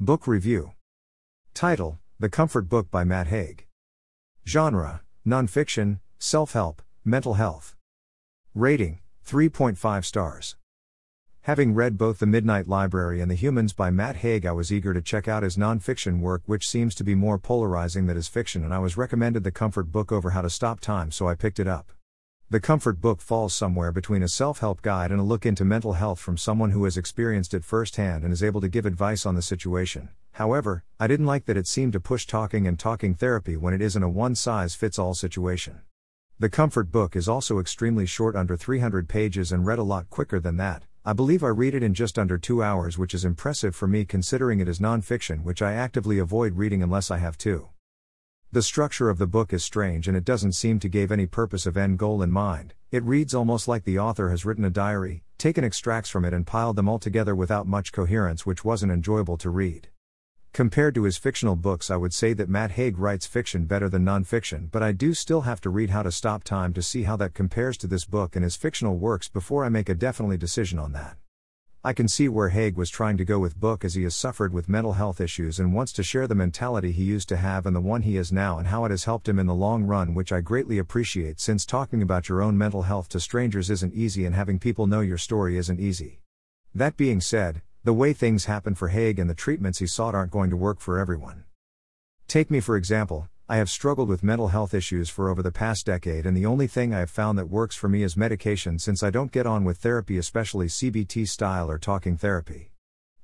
Book Review Title The Comfort Book by Matt Haig. Genre Nonfiction, Self Help, Mental Health. Rating 3.5 stars. Having read both The Midnight Library and The Humans by Matt Haig, I was eager to check out his nonfiction work, which seems to be more polarizing than his fiction, and I was recommended The Comfort Book over How to Stop Time, so I picked it up. The Comfort Book falls somewhere between a self help guide and a look into mental health from someone who has experienced it firsthand and is able to give advice on the situation. However, I didn't like that it seemed to push talking and talking therapy when it isn't a one size fits all situation. The Comfort Book is also extremely short, under 300 pages, and read a lot quicker than that. I believe I read it in just under two hours, which is impressive for me considering it is nonfiction, which I actively avoid reading unless I have to. The structure of the book is strange and it doesn't seem to give any purpose of end goal in mind. It reads almost like the author has written a diary, taken extracts from it, and piled them all together without much coherence, which wasn't enjoyable to read. Compared to his fictional books, I would say that Matt Haig writes fiction better than nonfiction, but I do still have to read How to Stop Time to see how that compares to this book and his fictional works before I make a definitely decision on that. I can see where Haig was trying to go with book as he has suffered with mental health issues and wants to share the mentality he used to have and the one he is now and how it has helped him in the long run, which I greatly appreciate since talking about your own mental health to strangers isn't easy and having people know your story isn't easy. That being said, the way things happen for Haig and the treatments he sought aren't going to work for everyone. Take me for example, I have struggled with mental health issues for over the past decade, and the only thing I have found that works for me is medication since I don't get on with therapy, especially CBT style or talking therapy.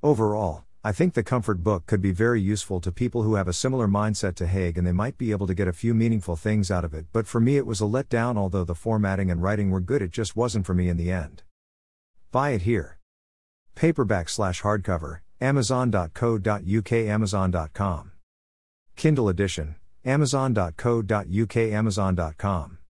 Overall, I think the Comfort book could be very useful to people who have a similar mindset to Haig and they might be able to get a few meaningful things out of it, but for me it was a letdown, although the formatting and writing were good, it just wasn't for me in the end. Buy it here. Paperback slash hardcover, Amazon.co.uk, Amazon.com. Kindle edition, Amazon.co.uk, Amazon.com.